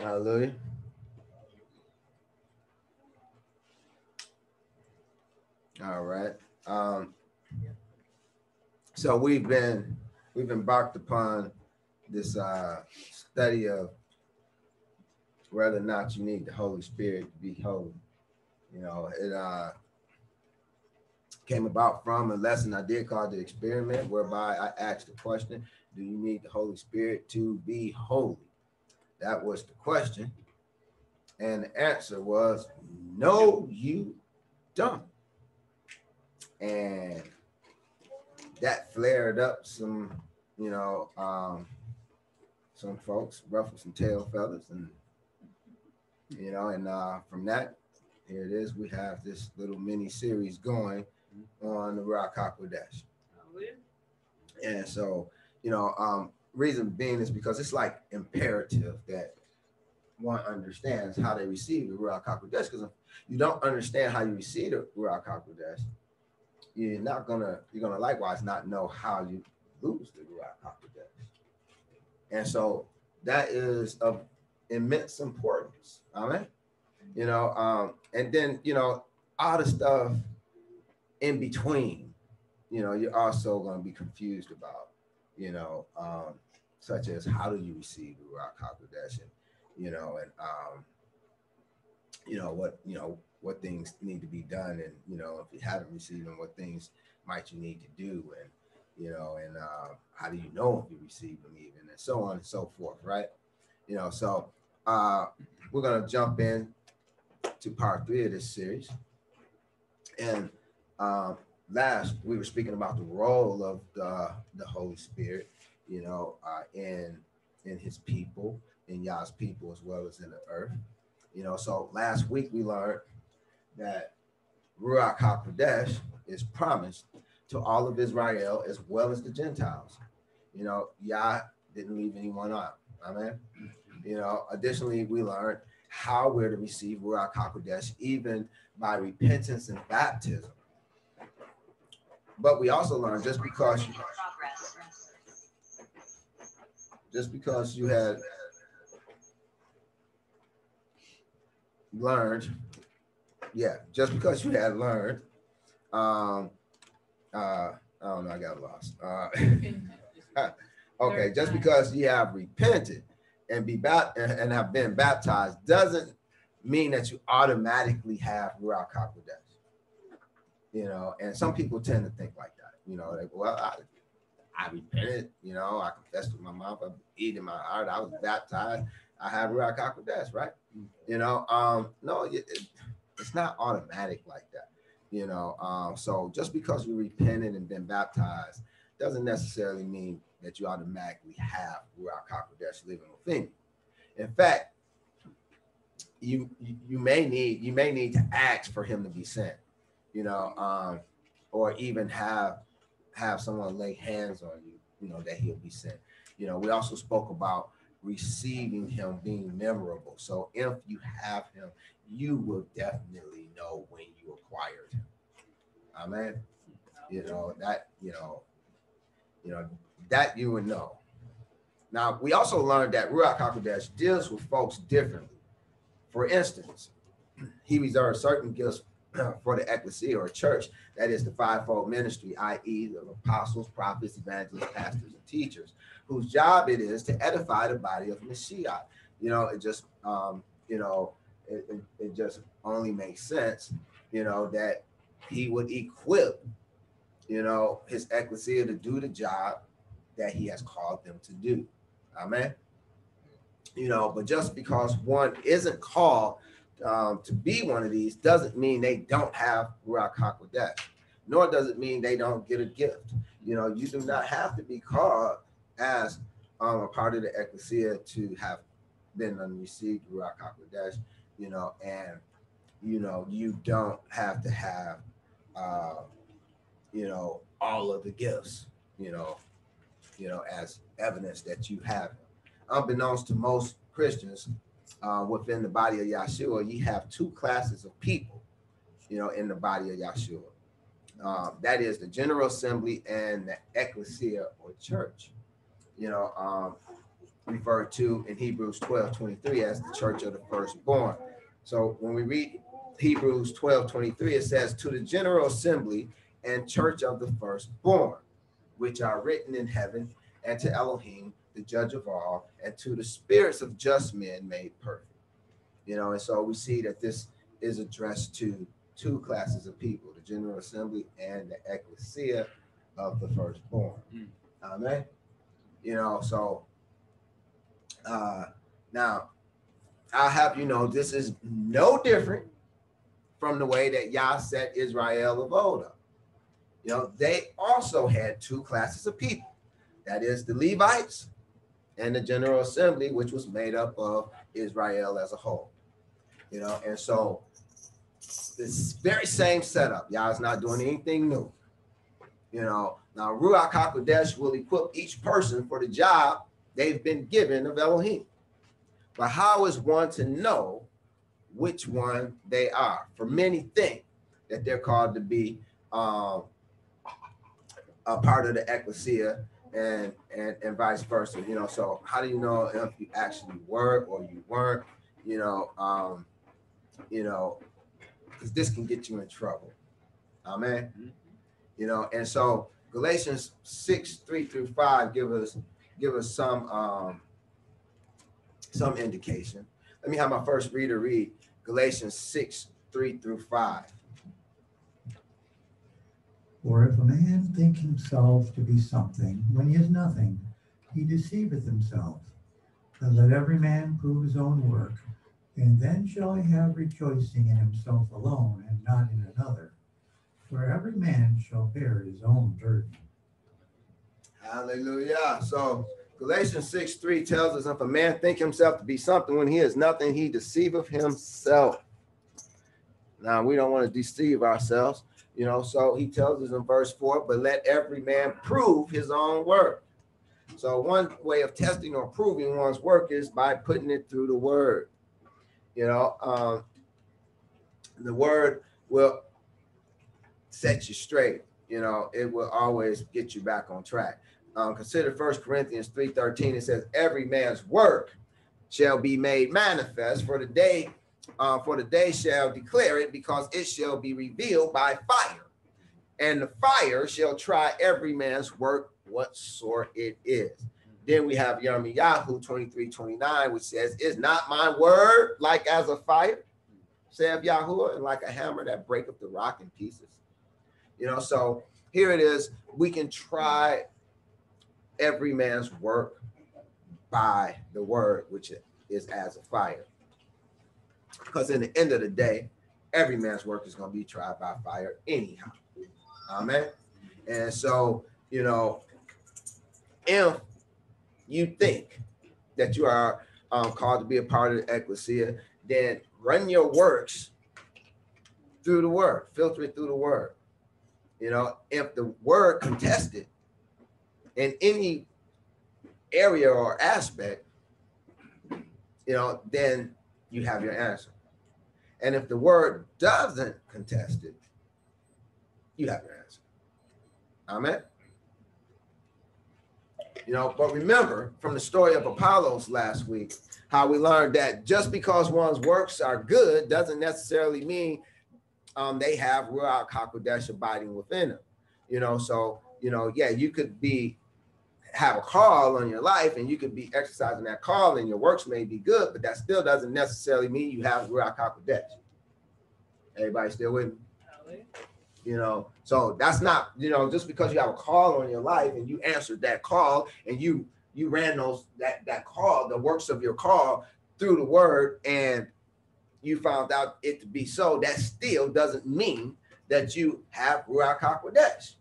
Hallelujah. All right. Um, so we've been we've embarked upon this uh, study of whether or not you need the Holy Spirit to be holy. You know, it uh, came about from a lesson I did called the experiment, whereby I asked the question, Do you need the Holy Spirit to be holy? That was the question. And the answer was, No, you don't. And that flared up some, you know, um, some folks, ruffled some tail feathers, and you know, and uh, from that, here it is. We have this little mini series going on the Rock Ruach HaKodesh. And so, you know, um, reason being is because it's like imperative that one understands how they receive the Ruach HaKodesh. Because if you don't understand how you receive the Ruach HaKodesh, you're not gonna you're gonna likewise not know how you lose the Ruach HaKodesh. And so that is of immense importance. Amen. You know, um, and then you know, all the stuff in between, you know, you're also gonna be confused about, you know, um, such as how do you receive the Ruach HaKodesh and you know, and um, you know what, you know, what things need to be done and you know if you haven't received them what things might you need to do and you know and uh, how do you know if you received them even and so on and so forth right? You know so uh, we're to jump in to part three of this series. And um, last we were speaking about the role of the, the holy spirit you know uh, in in his people in Yah's people as well as in the earth you know so last week we learned that Ruach HaKodesh is promised to all of Israel as well as the Gentiles. You know, Yah didn't leave anyone out. Amen. You know, additionally, we learned how we're to receive Ruach HaKodesh even by repentance and baptism. But we also learned just because you, just because you had learned yeah, just because you had learned, um, uh, I don't know, I got lost. Uh, okay, just because you have repented and be bat- and have been baptized doesn't mean that you automatically have Ruach HaKodesh. You know, and some people tend to think like that. You know, like, well, I, I repented. You know, I confessed with my mouth, I believed in my heart, I was baptized. I have Ruach HaKodesh, right? You know, um, no, it, it, it's not automatic like that, you know. Um, so just because you repented and been baptized doesn't necessarily mean that you automatically have Ruach HaKodesh living within you. In fact, you you may need you may need to ask for him to be sent, you know, um, or even have have someone lay hands on you, you know, that he'll be sent. You know, we also spoke about receiving him being memorable. So if you have him you will definitely know when you acquired him. Amen. You know, that, you know, you know, that you would know. Now, we also learned that Ruach HaKodesh deals with folks differently. For instance, he reserves certain gifts for the ecclesia or church, that is the fivefold ministry, i.e., the apostles, prophets, evangelists, pastors, and teachers, whose job it is to edify the body of Messiah. You know, it just, um, you know, it, it, it just only makes sense, you know, that he would equip, you know, his ecclesia to do the job that he has called them to do. Amen. You know, but just because one isn't called um, to be one of these doesn't mean they don't have Ruach HaKodesh, nor does it mean they don't get a gift. You know, you do not have to be called as um, a part of the ecclesia to have been received Ruach HaKodesh you know, and you know, you don't have to have uh, you know, all of the gifts, you know, you know, as evidence that you have. Unbeknownst to most Christians, uh, within the body of Yahshua, you have two classes of people, you know, in the body of Yahshua. Um, that is the General Assembly and the Ecclesia or church. You know, um, referred to in Hebrews 12 23 as the church of the firstborn. So when we read Hebrews 12 23, it says, To the general assembly and church of the firstborn, which are written in heaven, and to Elohim, the judge of all, and to the spirits of just men made perfect. You know, and so we see that this is addressed to two classes of people the general assembly and the ecclesia of the firstborn. Mm. Amen. You know, so uh now I'll have you know this is no different from the way that Yah set Israel of old up. You know, they also had two classes of people. That is the Levites and the General Assembly, which was made up of Israel as a whole. You know, and so this very same setup. Yah is not doing anything new. You know, now Ruach HaKodesh will equip each person for the job they've been given of Elohim. But how is one to know which one they are? For many think that they're called to be um, a part of the ecclesia and, and and vice versa. You know, so how do you know if you actually were or you weren't? You know, um, you know, because this can get you in trouble. Amen. Mm-hmm. You know, and so Galatians 6, 3 through 5 give us give us some um some indication. Let me have my first reader read Galatians 6, 3 through 5. For if a man think himself to be something when he is nothing, he deceiveth himself. But let every man prove his own work, and then shall he have rejoicing in himself alone and not in another. For every man shall bear his own burden. Hallelujah. So Galatians 6 3 tells us if a man think himself to be something when he is nothing, he deceiveth himself. Now we don't want to deceive ourselves, you know. So he tells us in verse 4, but let every man prove his own work. So one way of testing or proving one's work is by putting it through the word. You know, um, the word will set you straight. You know, it will always get you back on track. Um, consider First Corinthians 3:13. It says, Every man's work shall be made manifest, for the day, uh, for the day shall declare it, because it shall be revealed by fire. And the fire shall try every man's work, what sort it is. Then we have Yirmiyahu 23, 29, which says, Is not my word like as a fire, saith Yahuwah, and like a hammer that breaketh the rock in pieces? You know, so here it is. We can try every man's work by the word, which is as a fire. Because in the end of the day, every man's work is going to be tried by fire anyhow. Amen. And so, you know, if you think that you are um, called to be a part of the ecclesia, then run your works through the word, filter it through the word. You know, if the word contested in any area or aspect, you know, then you have your answer. And if the word doesn't contest it, you have your answer. Amen. You know, but remember from the story of Apollos last week, how we learned that just because one's works are good doesn't necessarily mean um, they have Ruach HaKodesh abiding within them. You know, so, you know, yeah, you could be have a call on your life and you could be exercising that call and your works may be good, but that still doesn't necessarily mean you have Ruach HaKodesh. Everybody still with me? You know, so that's not, you know, just because you have a call on your life and you answered that call and you you ran those that that call, the works of your call through the word and you found out it to be so, that still doesn't mean that you have Ruach HaKodesh.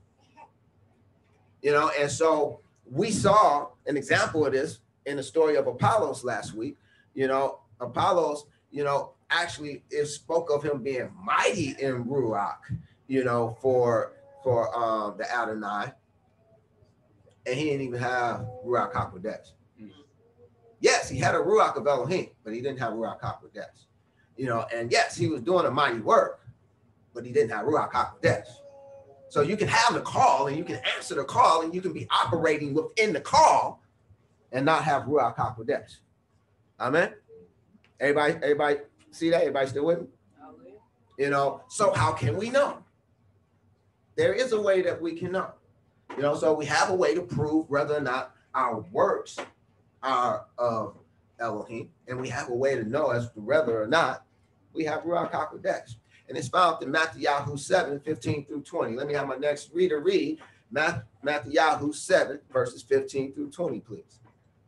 You know, and so we saw an example of this in the story of Apollos last week. You know, Apollos, you know, actually it spoke of him being mighty in Ruach, you know, for for um the Adonai. And he didn't even have Ruach HaKodesh. Mm-hmm. Yes, he had a Ruach of Elohim, but he didn't have Ruach HaKodesh. You know, and yes, he was doing a mighty work, but he didn't have Ruach HaKodesh. So you can have the call and you can answer the call and you can be operating within the call, and not have Ruach HaKodesh. Amen. Everybody, everybody see that? Everybody still with me? You know, so how can we know? There is a way that we can know. You know, so we have a way to prove whether or not our works are of Elohim, and we have a way to know as to whether or not we have Ruach HaKodesh. And it's found in Matthew 7, 15 through 20. Let me have my next reader read Matthew 7, verses 15 through 20, please.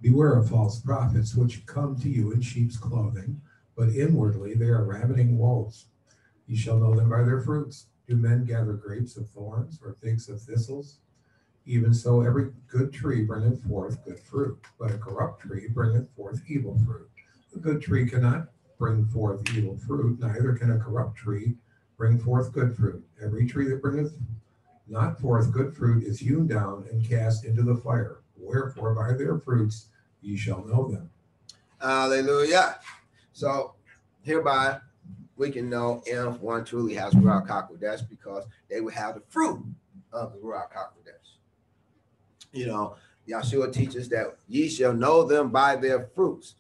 Beware of false prophets which come to you in sheep's clothing, but inwardly they are ravening wolves. You shall know them by their fruits. Do men gather grapes of thorns or figs of thistles? Even so, every good tree bringeth forth good fruit, but a corrupt tree bringeth forth evil fruit. A good tree cannot bring forth evil fruit, neither can a corrupt tree bring forth good fruit. Every tree that bringeth not forth good fruit is hewn down and cast into the fire. Wherefore, by their fruits ye shall know them. Hallelujah. So hereby we can know if one truly has Ruach HaKodesh because they will have the fruit of the Ruach HaKodesh. You know, Yeshua teaches that ye shall know them by their fruits.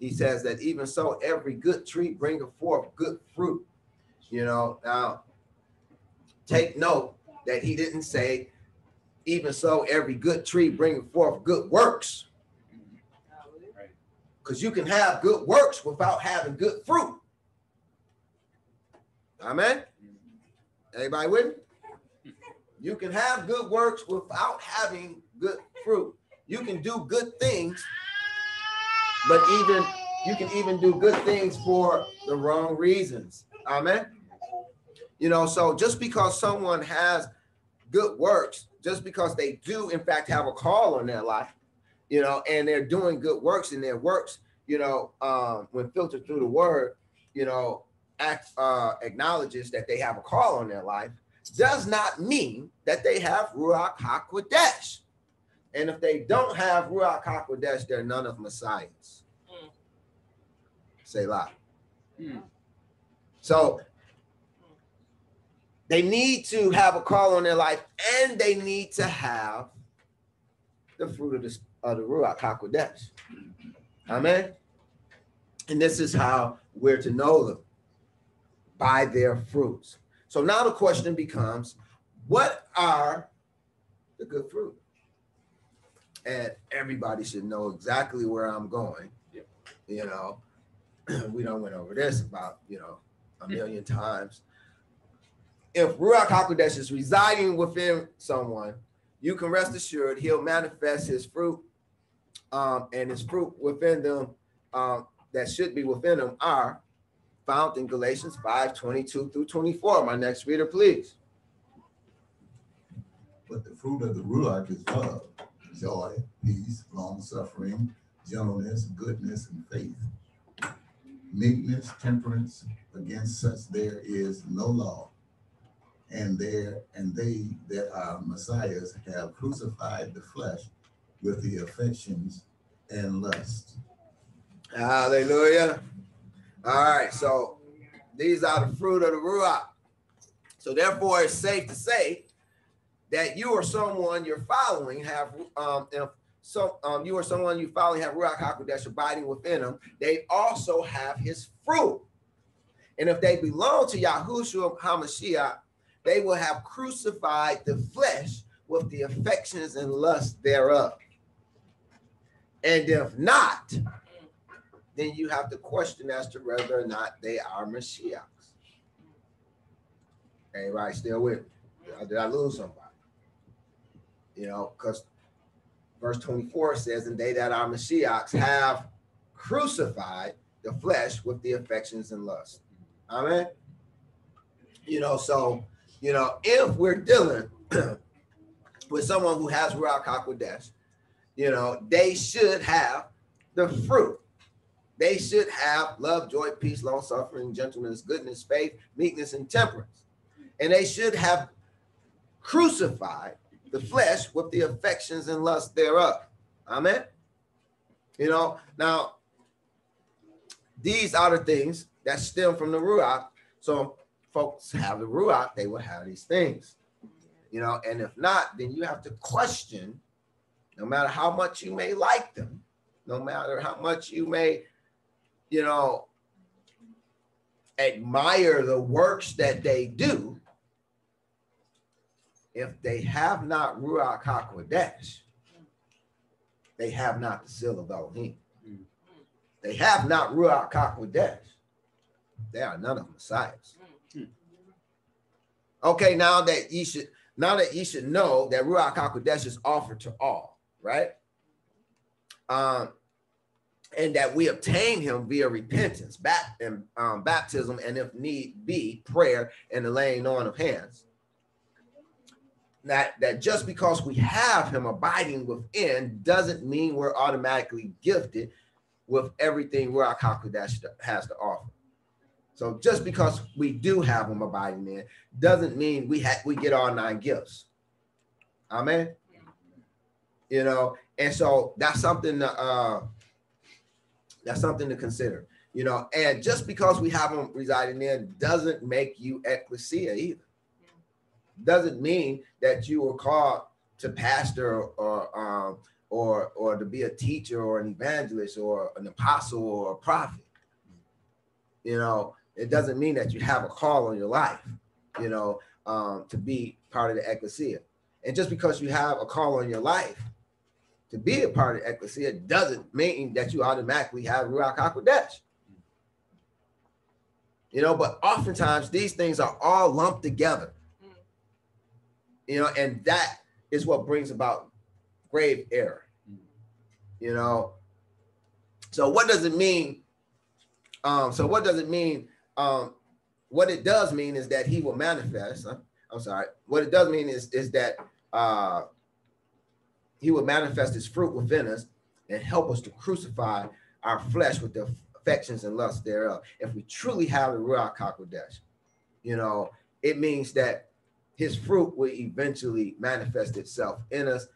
He says that even so, every good tree bringeth forth good fruit. You know, now take note that he didn't say, even so, every good tree bringeth forth good works. Because you can have good works without having good fruit. Amen. Anybody with me? You can have good works without having good fruit. You can do good things, but even you can even do good things for the wrong reasons. Amen. You know, so just because someone has good works, just because they do in fact have a call on their life, you know, and they're doing good works and their works, you know, um, when filtered through the word, you know, act, uh, acknowledges that they have a call on their life, does not mean that they have Ruach HaKodesh. And if they don't have Ruach HaKodesh, they're none of Messiahs. Mm. Say loud. Mm. So they need to have a call on their life and they need to have the fruit of the, of the Ruach HaKodesh. Amen. And this is how we're to know them by their fruits. So now the question becomes what are the good fruit? And everybody should know exactly where I'm going. You know, we don't went over this about, you know, a million times. If Ruach HaKodesh is residing within someone, you can rest assured he'll manifest his fruit um, and his fruit within them um, that should be within them are found in Galatians 5 22 through 24. My next reader, please. But the fruit of the Ruach is love, joy, peace, long suffering, gentleness, goodness, and faith. Meekness, temperance, against such there is no law. And there and they that are messiahs have crucified the flesh with the affections and lust. Hallelujah. All right, so these are the fruit of the Ruach. So therefore, it's safe to say that you or someone you're following have um if so um you or someone you following have Ruach HaKodesh abiding within them, they also have his fruit. And if they belong to Yahushua HaMashiach, they will have crucified the flesh with the affections and lusts thereof. And if not, then you have to question as to whether or not they are Mashiachs. Everybody still with me? Did I lose somebody? You know, because verse 24 says, And they that are Mashiachs have crucified the flesh with the affections and lust. Amen. You know, so, you know, if we're dealing with someone who has Ruach HaKodesh, you know, they should have the fruit they should have love, joy, peace, long suffering, gentleness, goodness, faith, meekness, and temperance. And they should have crucified the flesh with the affections and lust thereof. Amen. You know, now these are the things that stem from the Ruach. So folks have the Ruach, they will have these things. You know, and if not, then you have to question no matter how much you may like them, no matter how much you may, you know, admire the works that they do, if they have not Ruach HaKodesh, they have not the seal of Elohim. They have not Ruach HaKodesh. They are none of Messiahs. Okay, now that you should now that you should know that Ruach HaKodesh is offered to all, right? Um, and that we obtain him via repentance, bat, and um, baptism, and if need be, prayer and the laying on of hands. That, that just because we have him abiding within doesn't mean we're automatically gifted with everything Ruach HaKodesh has to offer. So just because we do have him abiding in doesn't mean we have we get all nine gifts. Amen. You know, and so that's something to uh that's something to consider. You know, and just because we have him residing in doesn't make you ecclesia either. Doesn't mean that you were called to pastor or um, or or to be a teacher or an evangelist or an apostle or a prophet. You know, it doesn't mean that you have a call on your life, you know, um, to be part of the ecclesia. And just because you have a call on your life to be a part of the ecclesia doesn't mean that you automatically have Ruach HaKodesh. You know, but oftentimes these things are all lumped together. You know, and that is what brings about grave error. You know, so what does it mean? Um, so what does it mean? Um, what it does mean is that he will manifest. huh? I'm sorry. What it does mean is is that uh, he will manifest his fruit within us and help us to crucify our flesh with the affections and lusts thereof. If we truly have the Ruach HaKodesh, you know, it means that his fruit will eventually manifest itself in us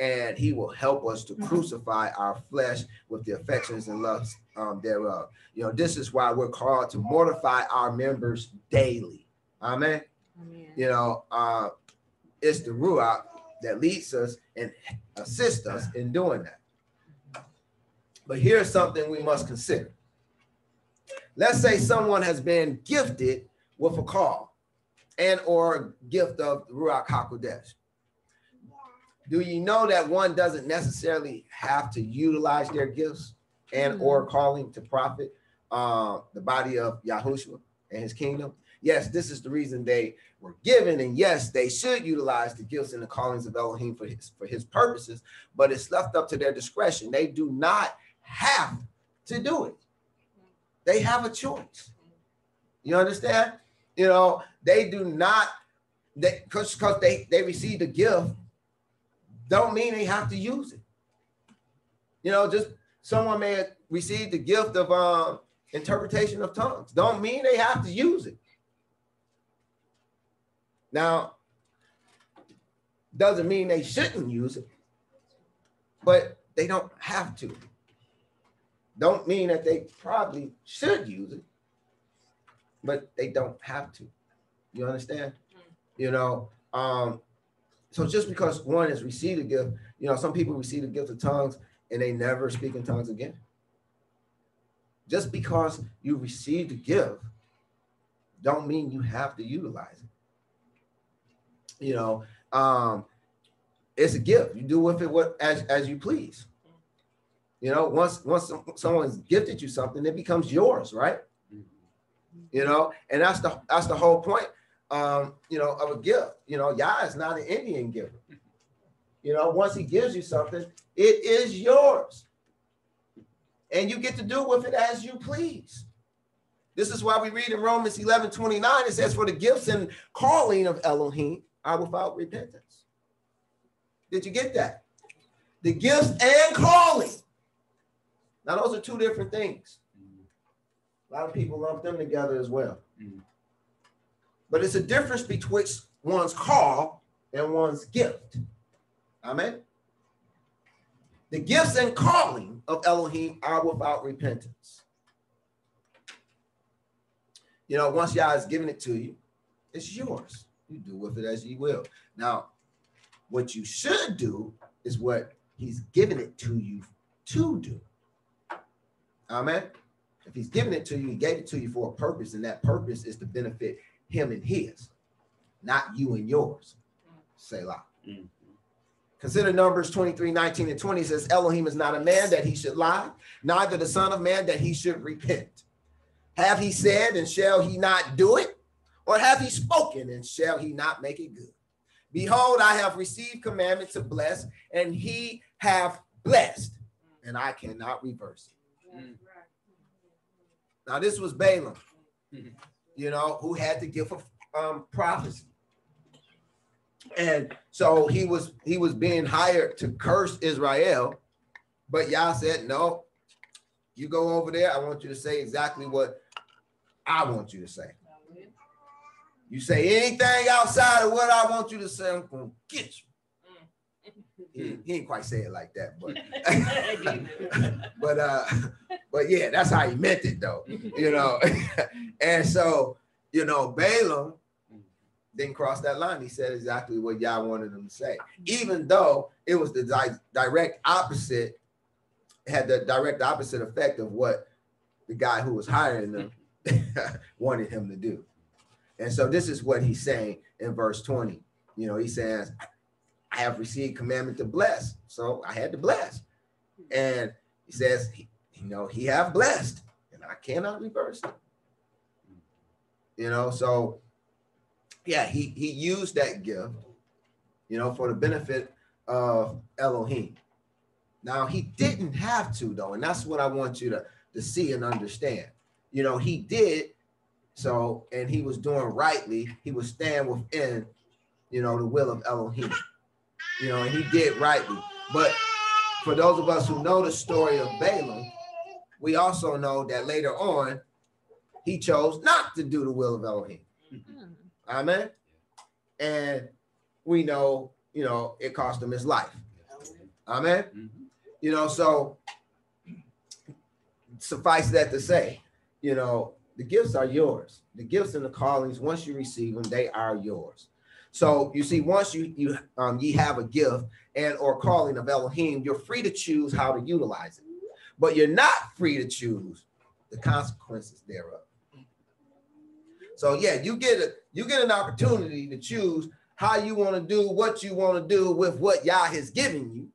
and he will help us to crucify our flesh with the affections and loves um, thereof. You know, this is why we're called to mortify our members daily. Amen. Amen. You know, uh, it's the Ruach that leads us and assists us in doing that. But here's something we must consider. Let's say someone has been gifted with a call and or gift of Ruach HaKodesh. Do you know that one doesn't necessarily have to utilize their gifts and or calling to profit uh, the body of Yahushua and his kingdom? Yes, this is the reason they were given, and yes, they should utilize the gifts and the callings of Elohim for his for his purposes, but it's left up to their discretion. They do not have to do it. They have a choice. You understand? You know, they do not they because because they they receive the gift don't mean they have to use it. You know, just someone may have received the gift of um, interpretation of tongues. Don't mean they have to use it. Now, doesn't mean they shouldn't use it, but they don't have to. Don't mean that they probably should use it, but they don't have to. You understand? You know, um, so just because one has received a gift, you know, some people receive the gift of tongues and they never speak in tongues again. Just because you received a gift, don't mean you have to utilize it. You know, um, it's a gift. You do with it what as, as you please. You know, once once some, someone's gifted you something, it becomes yours, right? You know, and that's the that's the whole point um, you know, of a gift. You know, Yah is not an Indian giver. You know, once he gives you something, it is yours. And you get to do with it as you please. This is why we read in Romans 11 29, it says, For the gifts and calling of Elohim are without repentance. Did you get that? The gifts and calling. Now, those are two different things. A lot of people lump them together as well. Mm-hmm. But it's a difference betwixt one's call and one's gift. Amen. The gifts and calling of Elohim are without repentance. You know, once Yah has given it to you, it's yours. You do with it as you will. Now, what you should do is what He's given it to you to do. Amen. If he's given it to you, he gave it to you for a purpose, and that purpose is to benefit him and his, not you and yours. Selah. Mhm. Consider Numbers 23, 19, and 20 says, Elohim is not a man that he should lie, neither the son of man that he should repent. Have he said, and shall he not do it? Or have he spoken, and shall he not make it good? Behold, I have received commandment to bless, and he have blessed, and I cannot reverse it. Mm. Now, this was Balaam, you know, who had the gift of um, prophecy. And so he was he was being hired to curse Israel, but Yah said, No, you go over there. I want you to say exactly what I want you to say. You say anything outside of what I want you to say, I'm gonna get you. He, he didn't quite say it like that, but but uh but yeah, that's how he meant it though, you know. and so, you know, Balaam didn't cross that line. He said exactly what Yah wanted him to say, even though it was the di- direct opposite, had the direct opposite effect of what the guy who was hiring them wanted him to do. And so this is what he's saying in verse 20. You know, he says, I have received commandment to bless. So I had to bless. And he says, you know, he have blessed, and I cannot reverse it. You know, so yeah, he he used that gift, you know, for the benefit of Elohim. Now he didn't have to though, and that's what I want you to to see and understand. You know, he did so, and he was doing rightly. He was staying within, you know, the will of Elohim. You know, and he did rightly. But for those of us who know the story of Balaam, we also know that later on he chose not to do the will of Elohim. Amen. And we know, you know, it cost him his life. Amen. Mhm. You know, so suffice that to say, you know, the gifts are yours. The gifts and the callings, once you receive them, they are yours. So you see, once you you um ye have a gift and or calling of Elohim, you're free to choose how to utilize it, but you're not free to choose the consequences thereof. So yeah, you get a you get an opportunity to choose how you want to do what you want to do with what Yah has given you,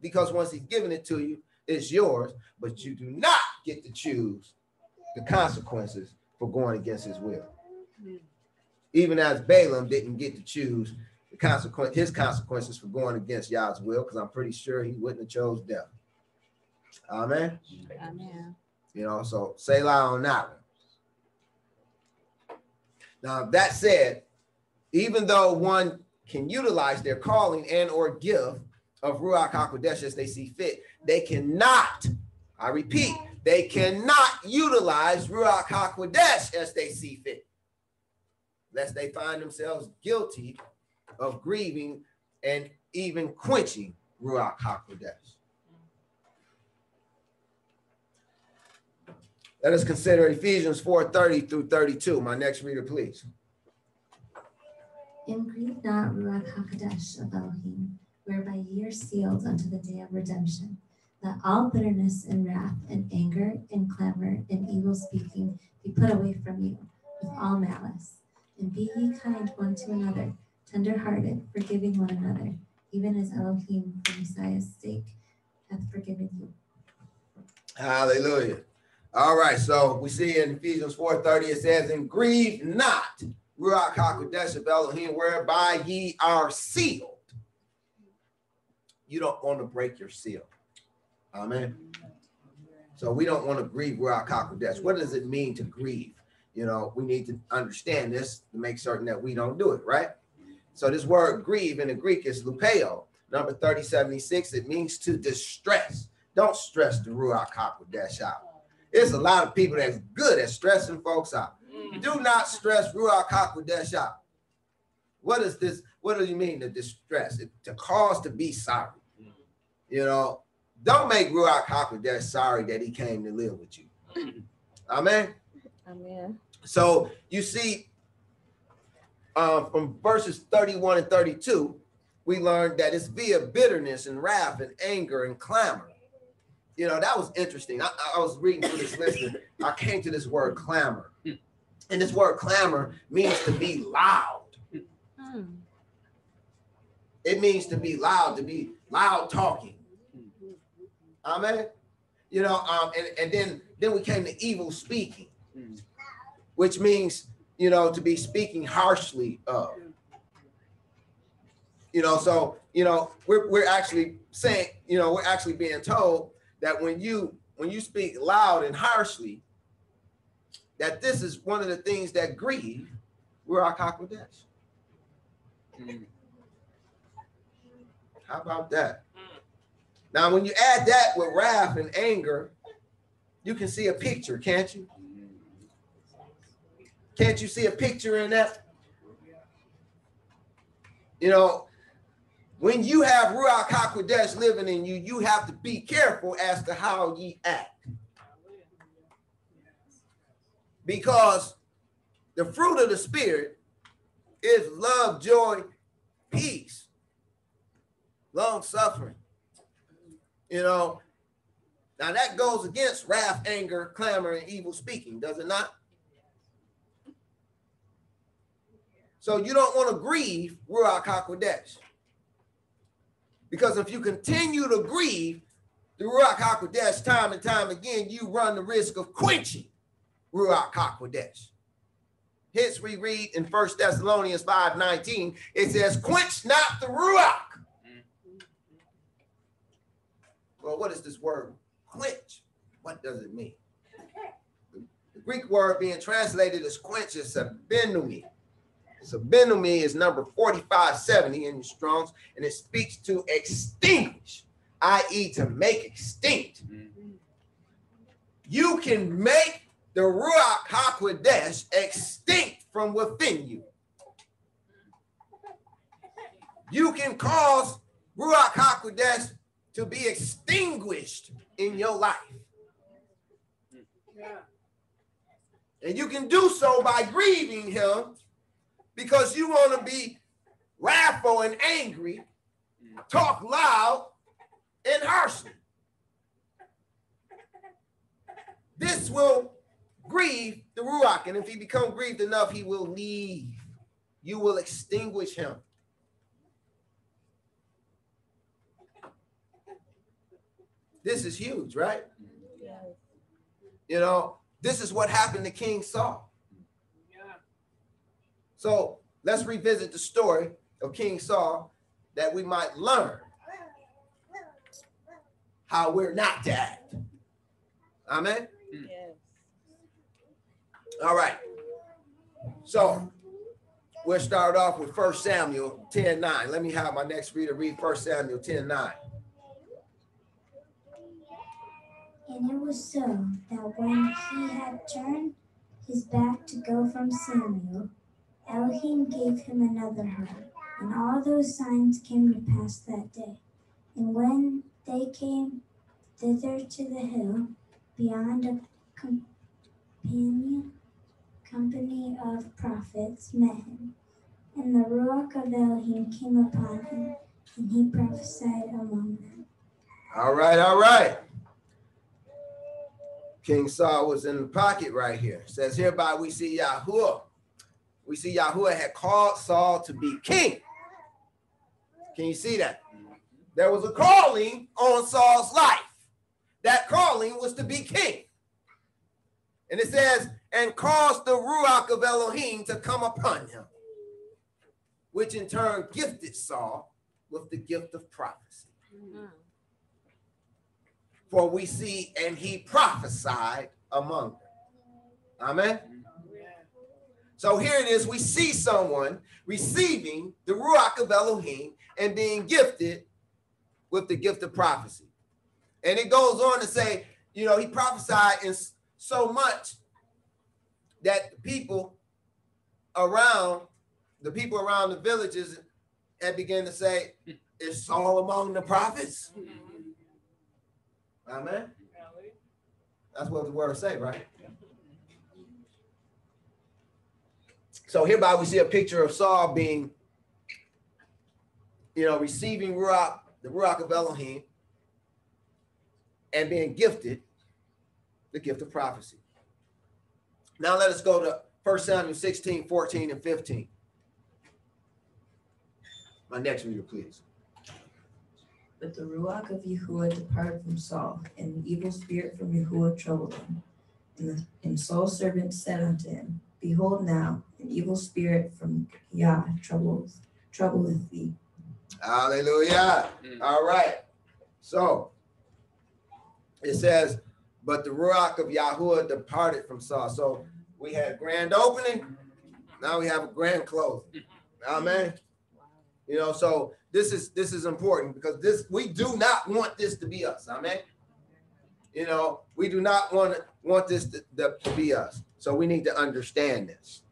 because once He's given it to you, it's yours. But you do not get to choose the consequences for going against His will. Even as Balaam didn't get to choose the consequence, his consequences for going against Yah's will, because I'm pretty sure he wouldn't have chose death. Amen. Amen. You know, so say lie on that one. Now, that said, even though one can utilize their calling and or gift of Ruach HaKodesh as they see fit, they cannot, I repeat, they cannot utilize Ruach HaKodesh as they see fit, lest they find themselves guilty of grieving and even quenching Ruach HaKodesh. Let us consider Ephesians 4:30 through 32. My next reader, please. And grieve not Ruach HaKodesh of Elohim, whereby ye are sealed unto the day of redemption. Let all bitterness and wrath and anger and clamor and evil speaking be put away from you with all malice. And be ye kind one to another, tender-hearted, forgiving one another, even as Elohim for Messiah's sake hath forgiven you. Hallelujah. All right, so we see in Ephesians 4:30 it says, "And grieve not Ruach HaKodesh of Elohim, whereby ye are sealed." You don't want to break your seal. Amen. So we don't want to grieve Ruach HaKodesh. What does it mean to grieve? You know, we need to understand this to make certain that we don't do it, right? So this word grieve in the Greek is lupeo. Number 3076, it means to distress. Don't stress the Ruach HaKodesh out. There's a lot of people that's good at stressing folks out. Mm. Do not stress Ruach HaKodesh out. What is this? What do you mean to distress? It, to cause to be sorry. Mm. You know, don't make Ruach HaKodesh sorry that he came to live with you. Mm. Amen. Amen. So you see, uh, from verses 31 and 32, we learned that it's via bitterness and wrath and anger and clamor. You know, that was interesting. I, I was reading through this list and I came to this word clamor. And this word clamor means to be loud. Mm. It means to be loud, to be loud talking. Amen. You know, um, and, and then then we came to evil speaking, Mm. Which means, you know, to be speaking harshly of. You know, so you know, we're we're actually saying, you know, we're actually being told that when you when you speak loud and harshly, that this is one of the things that grieve Ruach HaKodesh. Mm. How about that? Now, when you add that with wrath and anger, you can see a picture, can't you? Can't you see a picture in that? You know, when you have Ruach HaKodesh living in you, you have to be careful as to how ye act. Because the fruit of the Spirit is love, joy, peace, long suffering. You know, now that goes against wrath, anger, clamor, and evil speaking, does it not? So you don't want to grieve Ruach HaKodesh. Because if you continue to grieve the Ruach HaKodesh time and time again, you run the risk of quenching Ruach HaKodesh. Hence, we read in 1 Thessalonians 5 19, it says, Quench not the Ruach. Well, what is this word quench? What does it mean? The Greek word being translated as quench is sabenumi. Sabenumi is number 4570 in the Strongs, and it speaks to extinguish, i.e., to make extinct. You can make the Ruach HaKodesh extinct from within you. You can cause Ruach HaKodesh to be extinguished in your life. And you can do so by grieving him because you want to be wrathful and angry, talk loud and harshly. This will grieve the Ruach, and if he become grieved enough, he will leave. You will extinguish him. This is huge, right? You know, this is what happened to King Saul. So let's revisit the story of King Saul that we might learn how we're not to act. Amen. Yes. All right. So we'll start off with First Samuel 10 9. Let me have my next reader read First Samuel 10 9. And it was so that when he had turned his back to go from Samuel, Elohim gave him another heart. And all those signs came to pass that day. And when they came thither to the hill, beyond a companion, company of prophets met him. And the Ruach of Elohim came upon him, and he prophesied among them. All right, all right. King Saul was in the pocket right here. It says hereby we see Yahuwah. We see Yahuwah had called Saul to be king. Can you see that? There was a calling on Saul's life. That calling was to be king. And it says, and caused the Ruach of Elohim to come upon him, which in turn gifted Saul with the gift of prophecy. Mm. For we see, and he prophesied among them. Amen. So here it is. We see someone receiving the Ruach of Elohim and being gifted with the gift of prophecy. And it goes on to say, you know, he prophesied in so much that the people around, the people around the villages had begun to say, it's Saul among the prophets? Mm-hmm. Amen. That's what the word say, right? So hereby we see a picture of Saul being you know, receiving Ruach, the Ruach of Elohim, and being gifted the gift of prophecy. Now let us go to 1 Samuel 16, 14, and 15. My next reader, please. But the Ruach of Yahuwah departed from Saul, and an evil spirit from Yahuwah troubled him. And, the, and Saul's servant said unto him, Behold now, an evil spirit from Yah troubles troubleth thee. Hallelujah. Mm. All right. So it says, but the Ruach of Yahuwah departed from Saul. So we had grand opening. Now we have a grand closing. Amen. You know, so this is this is important because this we do not want this to be us. Amen. You know, we do not want want this to, to be us. So we need to understand this.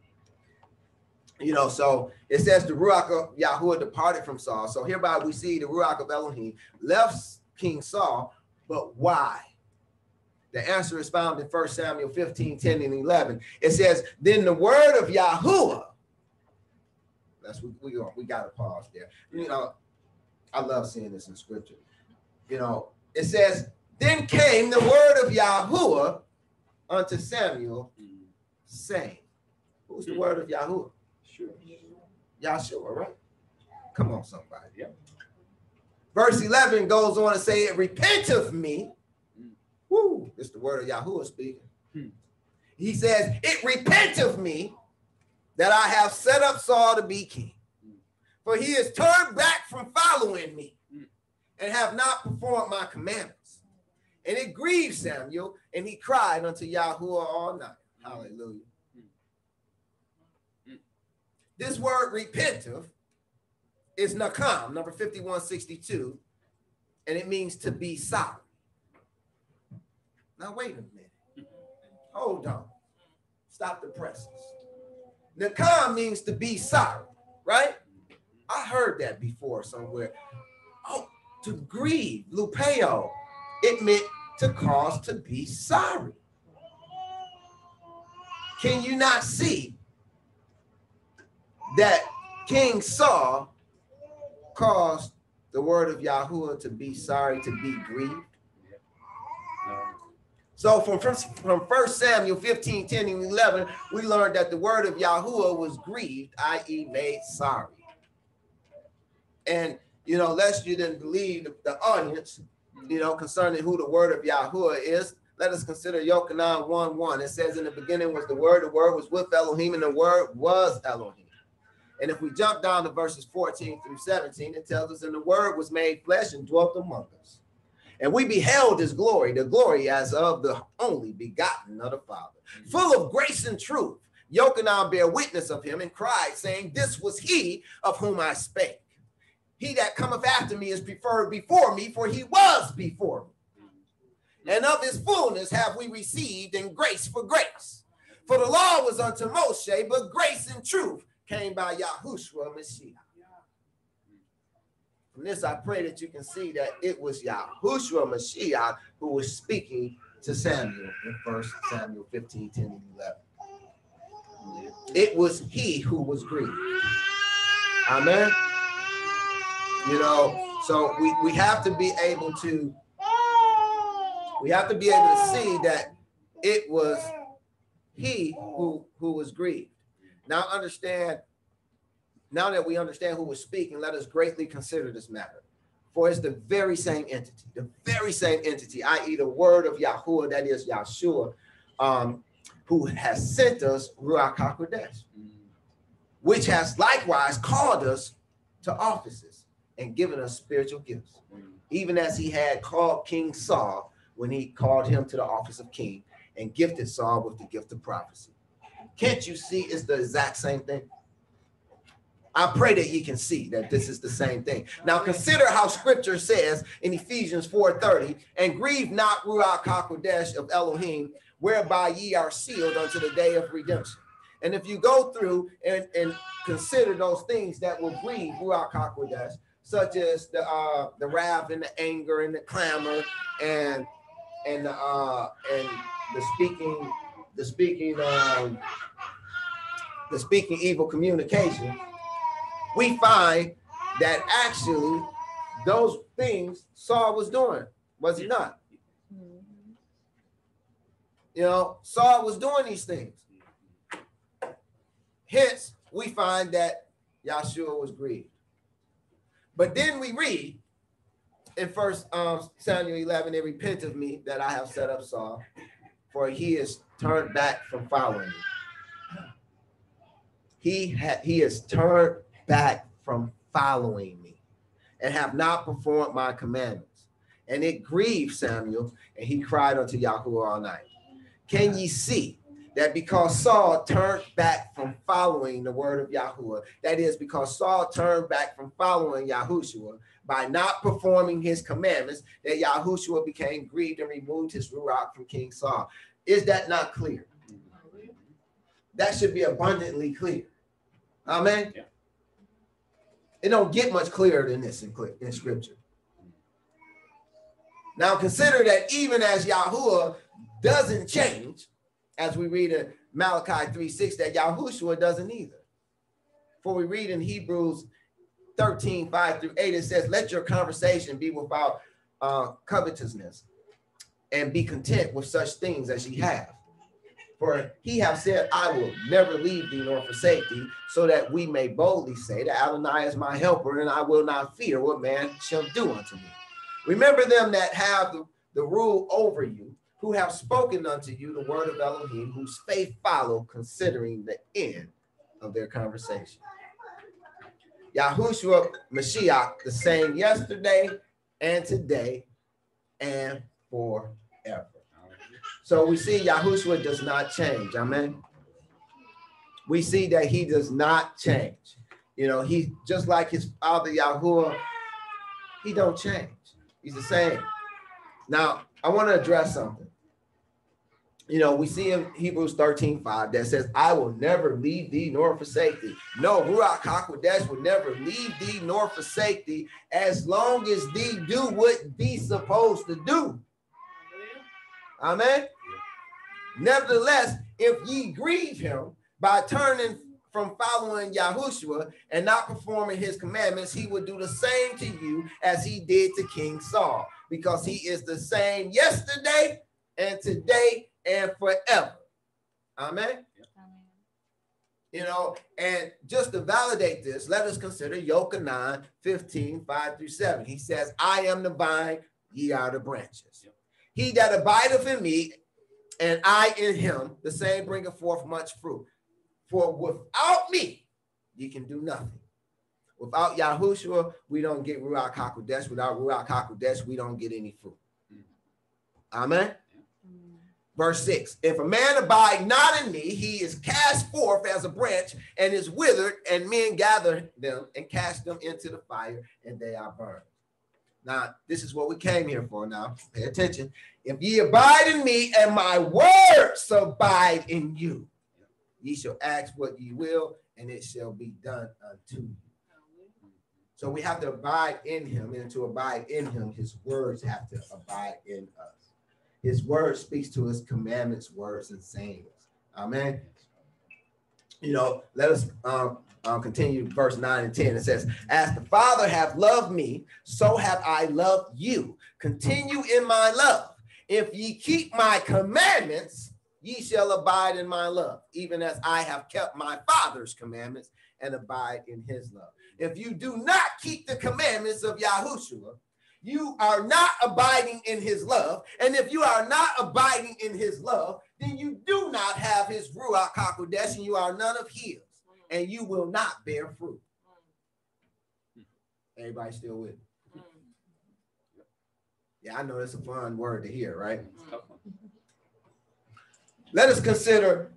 You know, so it says the Ruach of Yahuwah departed from Saul. So hereby we see the Ruach of Elohim left King Saul, but why? The answer is found in 1 Samuel 15, 10, and 11. It says, Then the word of Yahuwah, that's what we we got to pause there. You know, I love seeing this in scripture. You know, it says, Then came the word of Yahuwah unto Samuel, saying, Who's the word of Yahuwah? Sure. Yahshua, right? Come on, somebody. Verse 11 goes on to say, Repent of me. Mm. Woo, it's the word of Yahuwah speaking. Hmm. He says, It repent of me that I have set up Saul to be king. Mm. For he has turned back from following me Mm. and have not performed my commandments. And it grieved Samuel, and he cried unto Yahuwah all night. Hallelujah. This word repentive is nacham, number 5162, and it means to be sorry. Now, wait a minute. Hold on. Stop the presses. Nacham means to be sorry, right? I heard that before somewhere. Oh, to grieve, lupeo. It meant to cause to be sorry. Can you not see that King Saul caused the word of Yahuwah to be sorry, to be grieved? So from from 1 Samuel 15, 10, and 11, we learned that the word of Yahuwah was grieved, i.e. made sorry. And, you know, lest you didn't believe the, the audience, you know, concerning who the word of Yahuwah is, let us consider Yochanan 1 1. It says, In the beginning was the word, the word was with Elohim, and the word was Elohim. And if we jump down to verses 14 through 17, it tells us, And the word was made flesh and dwelt among us. And we beheld his glory, the glory as of the only begotten of the Father, mm-hmm. full of grace and truth. Yochanan bear witness of him and cried, saying, This was he of whom I spake. He that cometh after me is preferred before me, for he was before me. Mm-hmm. And of his fullness have we received in grace for grace. For the law was unto Moshe, but grace and truth came by Yahushua Mashiach. From this, I pray that you can see that it was Yahushua Mashiach who was speaking to Samuel in 1 Samuel 15, 10, and 11. It was he who was grieved. Amen. You know, so we, we have to be able to we have to be able to see that it was he who who was grieved. Now understand, now that we understand who was speaking, let us greatly consider this matter. For it's the very same entity, the very same entity, i.e., the word of Yahuwah, that is Yahshua, um, who has sent us Ruach HaKodesh, which has likewise called us to offices and given us spiritual gifts, even as he had called King Saul when he called him to the office of king and gifted Saul with the gift of prophecy. Can't you see it's the exact same thing? I pray that you can see that this is the same thing. Now consider how scripture says in Ephesians 4:30, and grieve not Ruach HaKodesh of Elohim, whereby ye are sealed unto the day of redemption. And if you go through and, and consider those things that will grieve Ruach HaKodesh, such as the uh the wrath and the anger and the clamor and and the uh and the speaking the speaking um the speaking evil communication we find that actually those things Saul was doing, was he not? You know, Saul was doing these things. Hence, we find that Yahshua was grieved. But then we read in First um, Samuel 11, and repent of me that I have set up Saul, for he is turned back from following me. He had he has turned back from following me, and have not performed my commandments. And it grieved Samuel, and he cried unto Yahweh all night. Can ye see that because Saul turned back from following the word of Yahuwah, that is because Saul turned back from following Yahushua by not performing his commandments, that Yahushua became grieved and removed his ruach from King Saul. Is that not clear? That should be abundantly clear. Amen. Yeah. It don't get much clearer than this in, in scripture. Now consider that even as Yahuwah doesn't change, as we read in Malachi 3 6, that Yahushua doesn't either. For we read in Hebrews 13 5 through 8, it says, Let your conversation be without uh, covetousness and be content with such things as ye have. For he have said, I will never leave thee nor forsake thee, so that we may boldly say that Adonai is my helper, and I will not fear what man shall do unto me. Remember them that have the, the rule over you, who have spoken unto you the word of Elohim, whose faith follow, considering the end of their conversation. Yahushua Mashiach, the same yesterday and today and forever. So we see Yahushua does not change. Amen. We see that he does not change. You know, he just like his father Yahuwah, he don't change. He's the same. Now, I want to address something. You know, we see in Hebrews 13, 5 that says, I will never leave thee nor forsake thee. No, Ruach HaKodesh will never leave thee nor forsake thee as long as thee do what thee supposed to do. Amen. Nevertheless, if ye grieve him by turning from following Yahushua and not performing his commandments, he will do the same to you as he did to King Saul, because he is the same yesterday and today and forever. Amen. You know, and just to validate this, let us consider Yochanan 15, 5 through 7. He says, I am the vine, ye are the branches. He that abideth in me, and I in him, the same bringeth forth much fruit. For without me, you can do nothing. Without Yahushua, we don't get Ruach HaKodesh. Without Ruach HaKodesh, we don't get any fruit. Mm-hmm. Amen. Verse 6 If a man abide not in me, he is cast forth as a branch and is withered, and men gather them and cast them into the fire, and they are burned. Now, this is what we came here for now. Pay attention. If ye abide in me, and my words abide in you, ye shall ask what ye will, and it shall be done unto you. So we have to abide in him, and to abide in him, his words have to abide in us. His word speaks to his commandments, words, and sayings. Amen. You know, let us um, um, continue verse 9 and 10. It says, As the Father hath loved me, so have I loved you. Continue in my love. If ye keep my commandments, ye shall abide in my love, even as I have kept my Father's commandments and abide in his love. If you do not keep the commandments of Yahushua, you are not abiding in his love. And if you are not abiding in his love, then you do not have his Ruach HaKodesh, and you are none of his, and you will not bear fruit. Everybody still with me? Yeah, I know it's a fun word to hear, right? Let us consider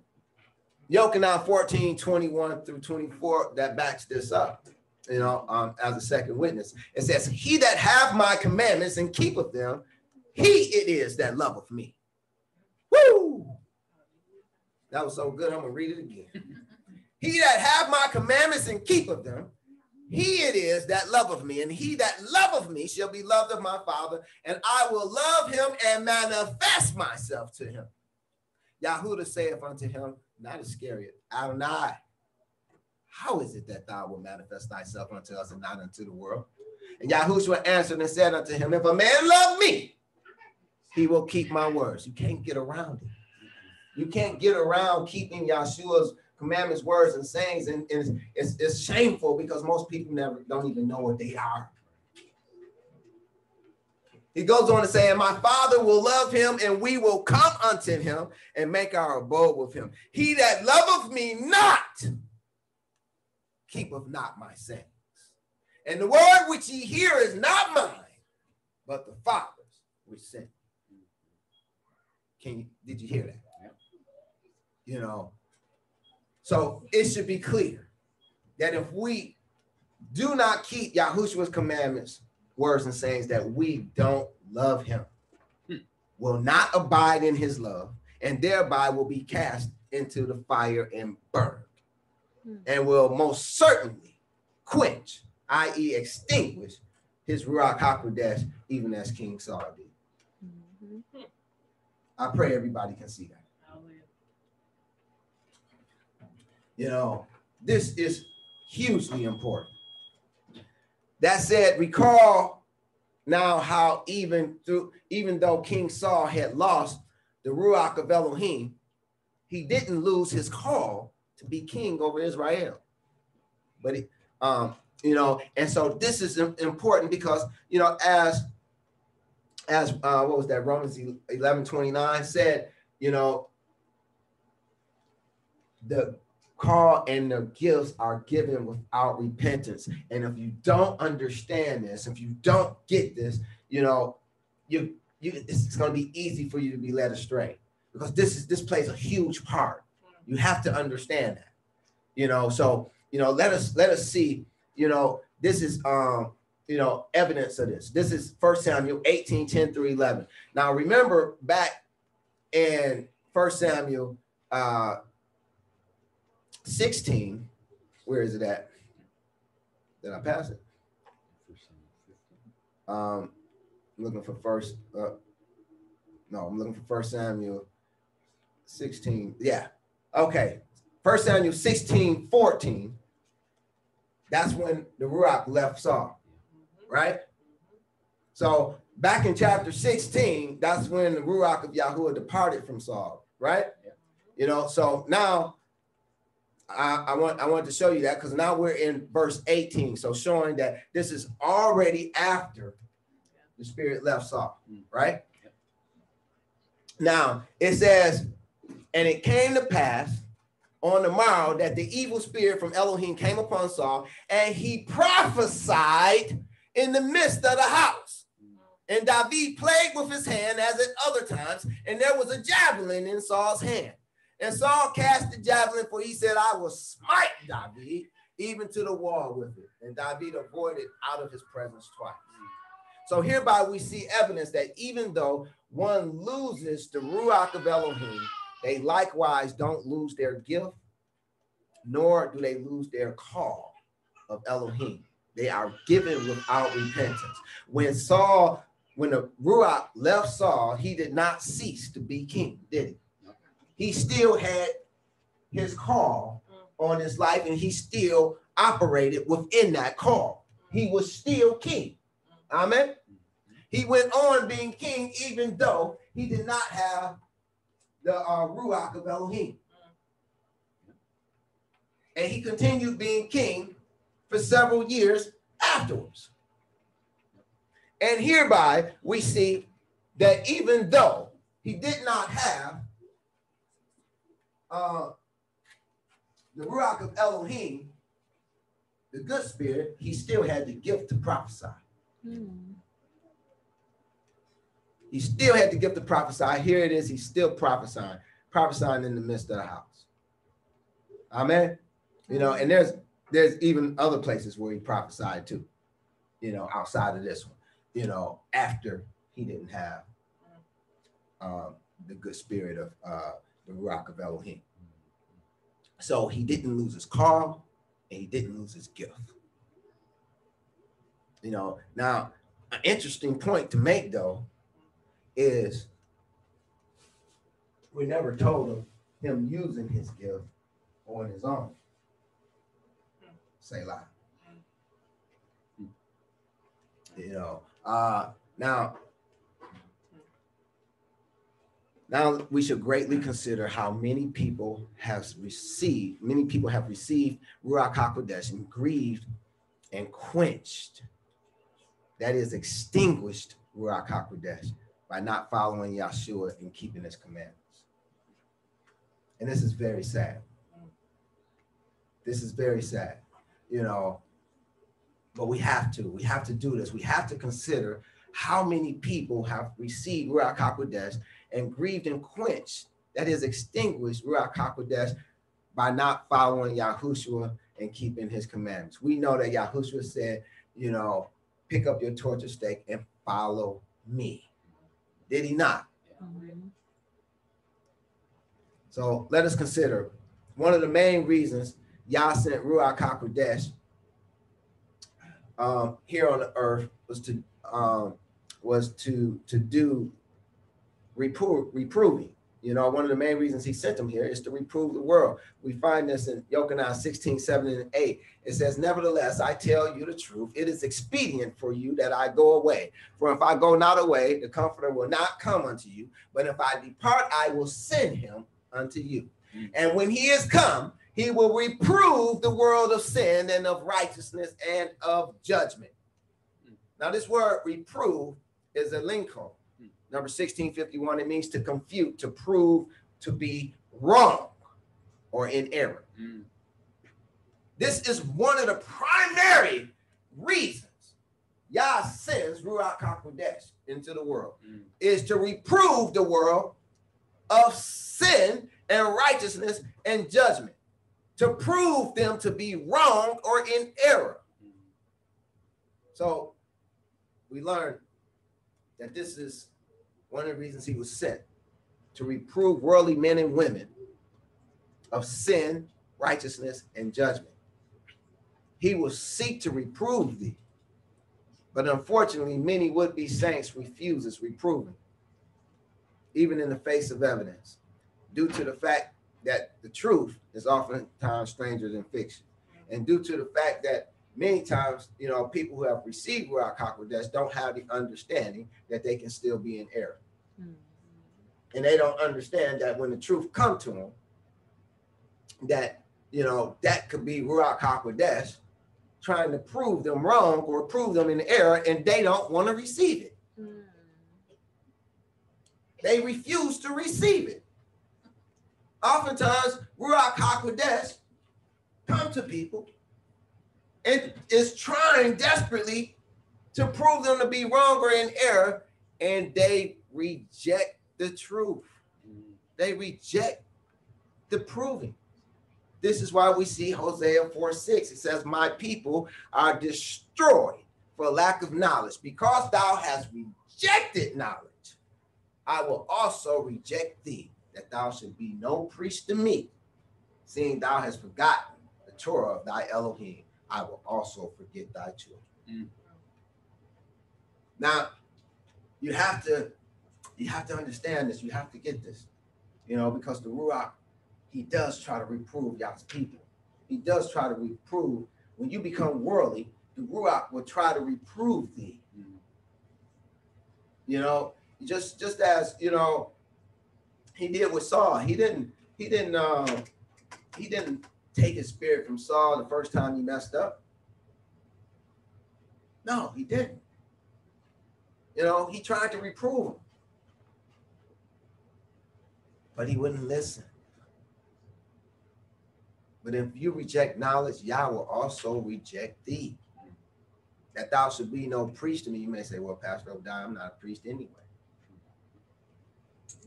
Yochanan 14, 21 through 24 that backs this up, you know, um, as a second witness. It says, He that have my commandments and keepeth them, he it is that loveth me. Woo! That was so good. I'm gonna read it again. he that have my commandments and keepeth them, he it is that loveth me, and he that loveth me shall be loved of my Father, and I will love him and manifest myself to him. Yahudah saith unto him, not Iscariot, Adonai, How is it that thou wilt manifest thyself unto us and not unto the world? And Yahushua answered and said unto him, If a man love me, he will keep my words. You can't get around it. You can't get around keeping Yahshua's commandments, words, and sayings. And, and it's, it's shameful because most people never don't even know what they are. He goes on to say, And my father will love him, and we will come unto him and make our abode with him. He that loveth me not keepeth not my sayings. And the word which ye hear is not mine, but the Father's which sent. me. Can you did you hear that? You know, so it should be clear that if we do not keep Yahushua's commandments, words, and sayings, that we don't love him, hmm. will not abide in his love, and thereby will be cast into the fire and burned, and will most certainly quench, i.e., extinguish his Ruach HaKodesh, even as King Saul did. Mhm. I pray everybody can see that. You know, this is hugely important. That said, recall now how even through even though King Saul had lost the Ruach of Elohim, he didn't lose his call to be king over Israel. But he, um, you know, and so this is important because you know, as as uh, what was that Romans 11 29 said, you know, the call and the gifts are given without repentance. And if you don't understand this, if you don't get this, you know, you you it's, it's going to be easy for you to be led astray because this is this plays a huge part. You have to understand that. You know, so you know, let us let us see, you know, this is um you know, evidence of this. This is First Samuel 18, 10 through 11. Now, remember back in First Samuel uh, 16, where is it at? Did I pass it? Um, I'm looking for first. Uh, no, I'm looking for First Samuel 16. Yeah. Okay. First Samuel 16, 14. That's when the Ruach left Saul, right? So back in chapter 16, that's when the Ruach of Yahuwah departed from Saul, right? You know, so now I, I want I want to show you that because now we're in verse 18. So showing that this is already after the spirit left Saul, right? Now it says, and it came to pass on the morrow that the evil spirit from Elohim came upon Saul, and he prophesied in the midst of the house. And David played with his hand as at other times, and there was a javelin in Saul's hand. And Saul cast the javelin, for he said, I will smite David even to the wall with it. And David avoided out of his presence twice. So hereby we see evidence that even though one loses the Ruach of Elohim, they likewise don't lose their gift, nor do they lose their call of Elohim. They are given without repentance. When Saul, when the Ruach left Saul, he did not cease to be king, did he? He still had his call on his life and he still operated within that call. He was still king. Amen. He went on being king even though he did not have the uh, Ruach of Elohim. And he continued being king for several years afterwards. And hereby we see that even though he did not have uh, the Ruach of Elohim, the good spirit, he still had the gift to prophesy. Hmm. He still had the gift to prophesy. Here it is. He's still prophesying, prophesying in the midst of the house. Amen. You know, and there's there's even other places where he prophesied too. You know, outside of this one. You know, after he didn't have um, the good spirit of uh, the Ruach of Elohim. So he didn't lose his call, and he didn't lose his gift. You know, now an interesting point to make though is we never told him him using his gift on his own. Say lie. You know, uh, now, now we should greatly consider how many people have received, many people have received Ruach HaKodesh and grieved and quenched, that is extinguished Ruach HaKodesh by not following Yahshua and keeping his commandments. And this is very sad. This is very sad, you know, but we have to, we have to do this. We have to consider how many people have received Ruach HaKodesh and grieved and quenched, that is extinguished Ruach HaKodesh by not following Yahushua and keeping his commandments. We know that Yahushua said, you know, pick up your torture stake and follow me. Did he not? So let us consider one of the main reasons Yah sent Ruach HaKodesh um, here on the earth was to um, was to to do repro- reproving. You know, one of the main reasons he sent them here is to reprove the world. We find this in Yochanan 16, 7, and 8. It says, Nevertheless, I tell you the truth. It is expedient for you that I go away. For if I go not away, the comforter will not come unto you. But if I depart, I will send him unto you. Mm. And when he is come, he will reprove the world of sin and of righteousness and of judgment. Mm. Now, this word reprove is elegcho. Number 1651, it means to confute, to prove to be wrong or in error. Mm. This is one of the primary reasons Yah sends Ruach HaKodesh into the world, Mm. is to reprove the world of sin and righteousness and judgment, to prove them to be wrong or in error. Mm. So we learn that this is one of the reasons he was sent to reprove worldly men and women of sin, righteousness, and judgment. He will seek to reprove thee. But unfortunately, many would-be saints refuses reproving, even in the face of evidence, due to the fact that the truth is oftentimes stranger than fiction. And due to the fact that many times, you know, people who have received Ruach HaKodesh don't have the understanding that they can still be in error. Mhm. And they don't understand that when the truth come to them, that, you know, that could be Ruach HaKodesh trying to prove them wrong or prove them in error, and they don't want to receive it. Mhm. They refuse to receive it. Oftentimes, Ruach HaKodesh come to people and is trying desperately to prove them to be wrong or in error, and they reject the truth. They reject the proving. This is why we see Hosea 4 6. It says, My people are destroyed for lack of knowledge. Because thou hast rejected knowledge, I will also reject thee, that thou should be no priest to me. Seeing thou hast forgotten the Torah of thy Elohim, I will also forget thy children. Mm. Now, you have to you have to understand this. You have to get this, you know, because the Ruach, he does try to reprove Yah's people. He does try to reprove. When you become worldly, the Ruach will try to reprove thee. Mm. You know, just just as you know, he did with Saul. He didn't. He didn't. Uh, he didn't take his spirit from Saul the first time he messed up. No, he didn't. You know, he tried to reprove him, but he wouldn't listen. But if you reject knowledge, Yah will also reject thee. That thou should be no priest to me. You may say, well, Pastor Obadiah, I'm not a priest anyway.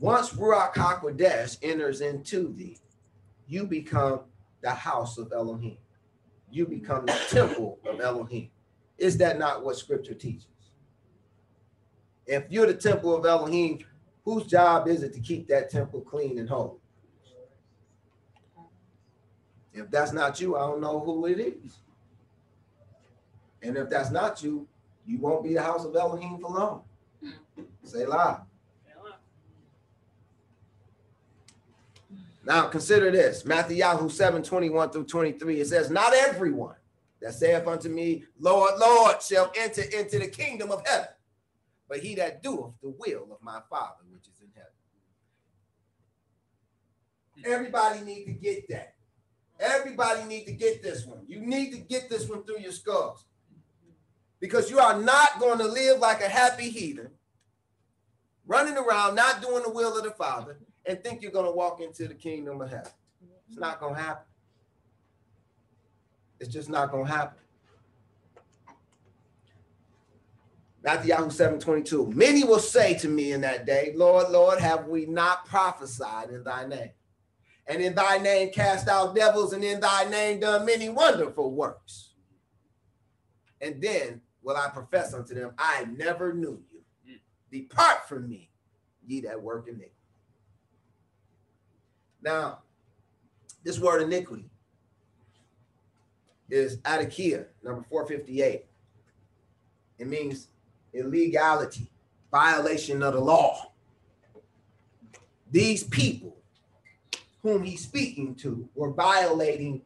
Once Ruach HaKodesh enters into thee, you become the house of Elohim. You become the temple of Elohim. Is that not what scripture teaches? If you're the temple of Elohim, whose job is it to keep that temple clean and holy? If that's not you, I don't know who it is. And if that's not you, you won't be the house of Elohim for long. Say loud. Now consider this Matthew 7 21 through 23. It says, Not everyone that saith unto me, Lord, Lord, shall enter into the kingdom of heaven, but he that doeth the will of my Father which is in heaven. Everybody need to get that. Everybody need to get this one. You need to get this one through your skulls. Because you are not going to live like a happy heathen, running around, not doing the will of the Father, and think you're going to walk into the kingdom of heaven. It's not going to happen. It's just not going to happen. Matthew Yahoo 722. Many will say to me in that day, Lord, Lord, have we not prophesied in thy name? And in thy name cast out devils, and in thy name done many wonderful works. And then will I profess unto them, I never knew you. Mm. Depart from me, ye that work in iniquity. Now, this word iniquity is adakia, number 458. It means illegality, violation of the law. These people whom he's speaking to were violating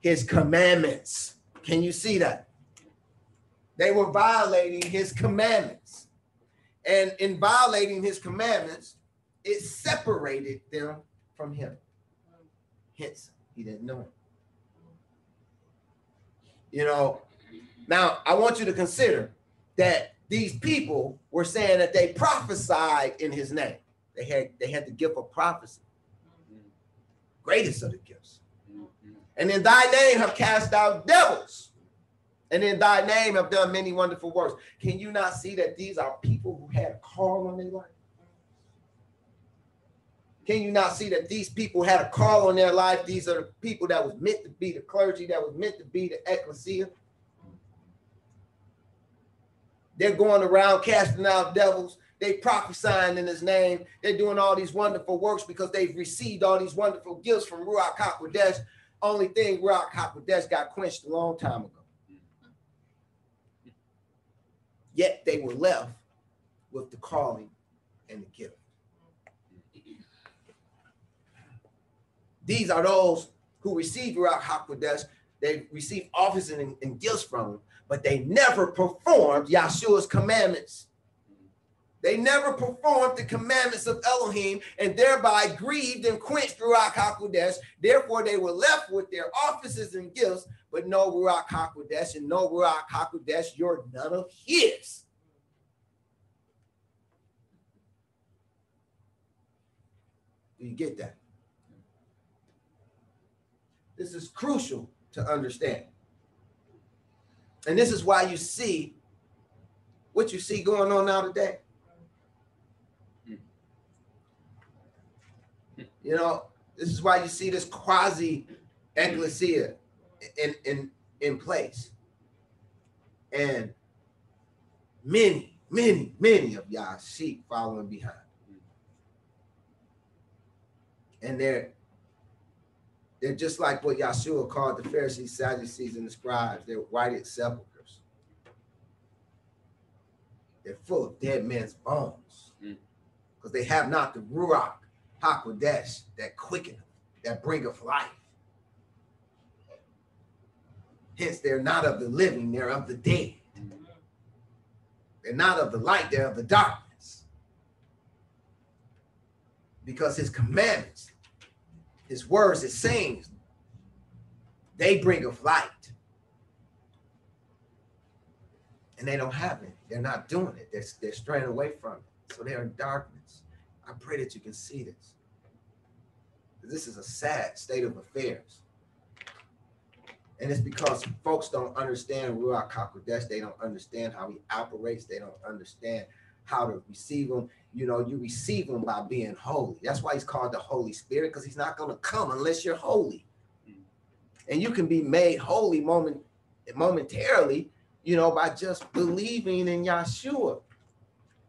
his commandments. Can you see that? They were violating his commandments. And in violating his commandments, it separated them from him. Hence, he didn't know him. You know, now I want you to consider that these people were saying that they prophesied in his name. They had they had the gift of prophecy, greatest of the gifts. And in thy name have cast out devils, and in thy name have done many wonderful works. Can you not see that these are people who had a call on their life? Can you not see that these people had a call on their life? These are the people that was meant to be the clergy, that was meant to be the ecclesia. They're going around casting out devils. They prophesying in his name. They're doing all these wonderful works because they've received all these wonderful gifts from Ruach HaKodesh. Only thing, Ruach HaKodesh got quenched a long time ago. Yet they were left with the calling and the gift. These are those who received Ruach HaKodesh. They received office and, and gifts from him, but they never performed Yahshua's commandments. They never performed the commandments of Elohim and thereby grieved and quenched Ruach HaKodesh. Therefore, they were left with their offices and gifts, but no Ruach HaKodesh and no Ruach HaKodesh, you're none of his. Do you get that? This is crucial to understand. And this is why you see what you see going on now today. You know, this is why you see this quasi ecclesia in, in, in place. And many, many, many of y'all sheep following behind. And they're they're just like what Yahshua called the Pharisees, Sadducees, and the scribes. They're whited sepulchres. They're full of dead men's bones mm. because they have not the Ruach HaKodesh that quickeneth, that bringeth life. Hence, they're not of the living, they're of the dead. They're not of the light, they're of the darkness. Because his commandments, his words, his sayings, they bring of light. And they don't have it. They're not doing it. They're, they're straying away from it. So they're in darkness. I pray that you can see this. This is a sad state of affairs. And it's because folks don't understand Ruach HaKodesh. They don't understand how he operates. They don't understand how to receive him. You know, you receive him by being holy. That's why he's called the Holy Spirit, because he's not going to come unless you're holy. And you can be made holy moment momentarily, you know, by just believing in Yeshua.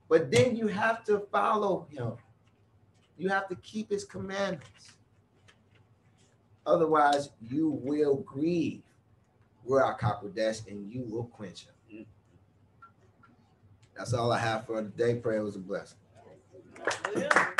But then you have to follow him. You have to keep his commandments. Otherwise, you will grieve where Ruach HaKodesh and you will quench him. Mm-hmm. That's all I have for today. Prayer was a blessing. Hallelujah.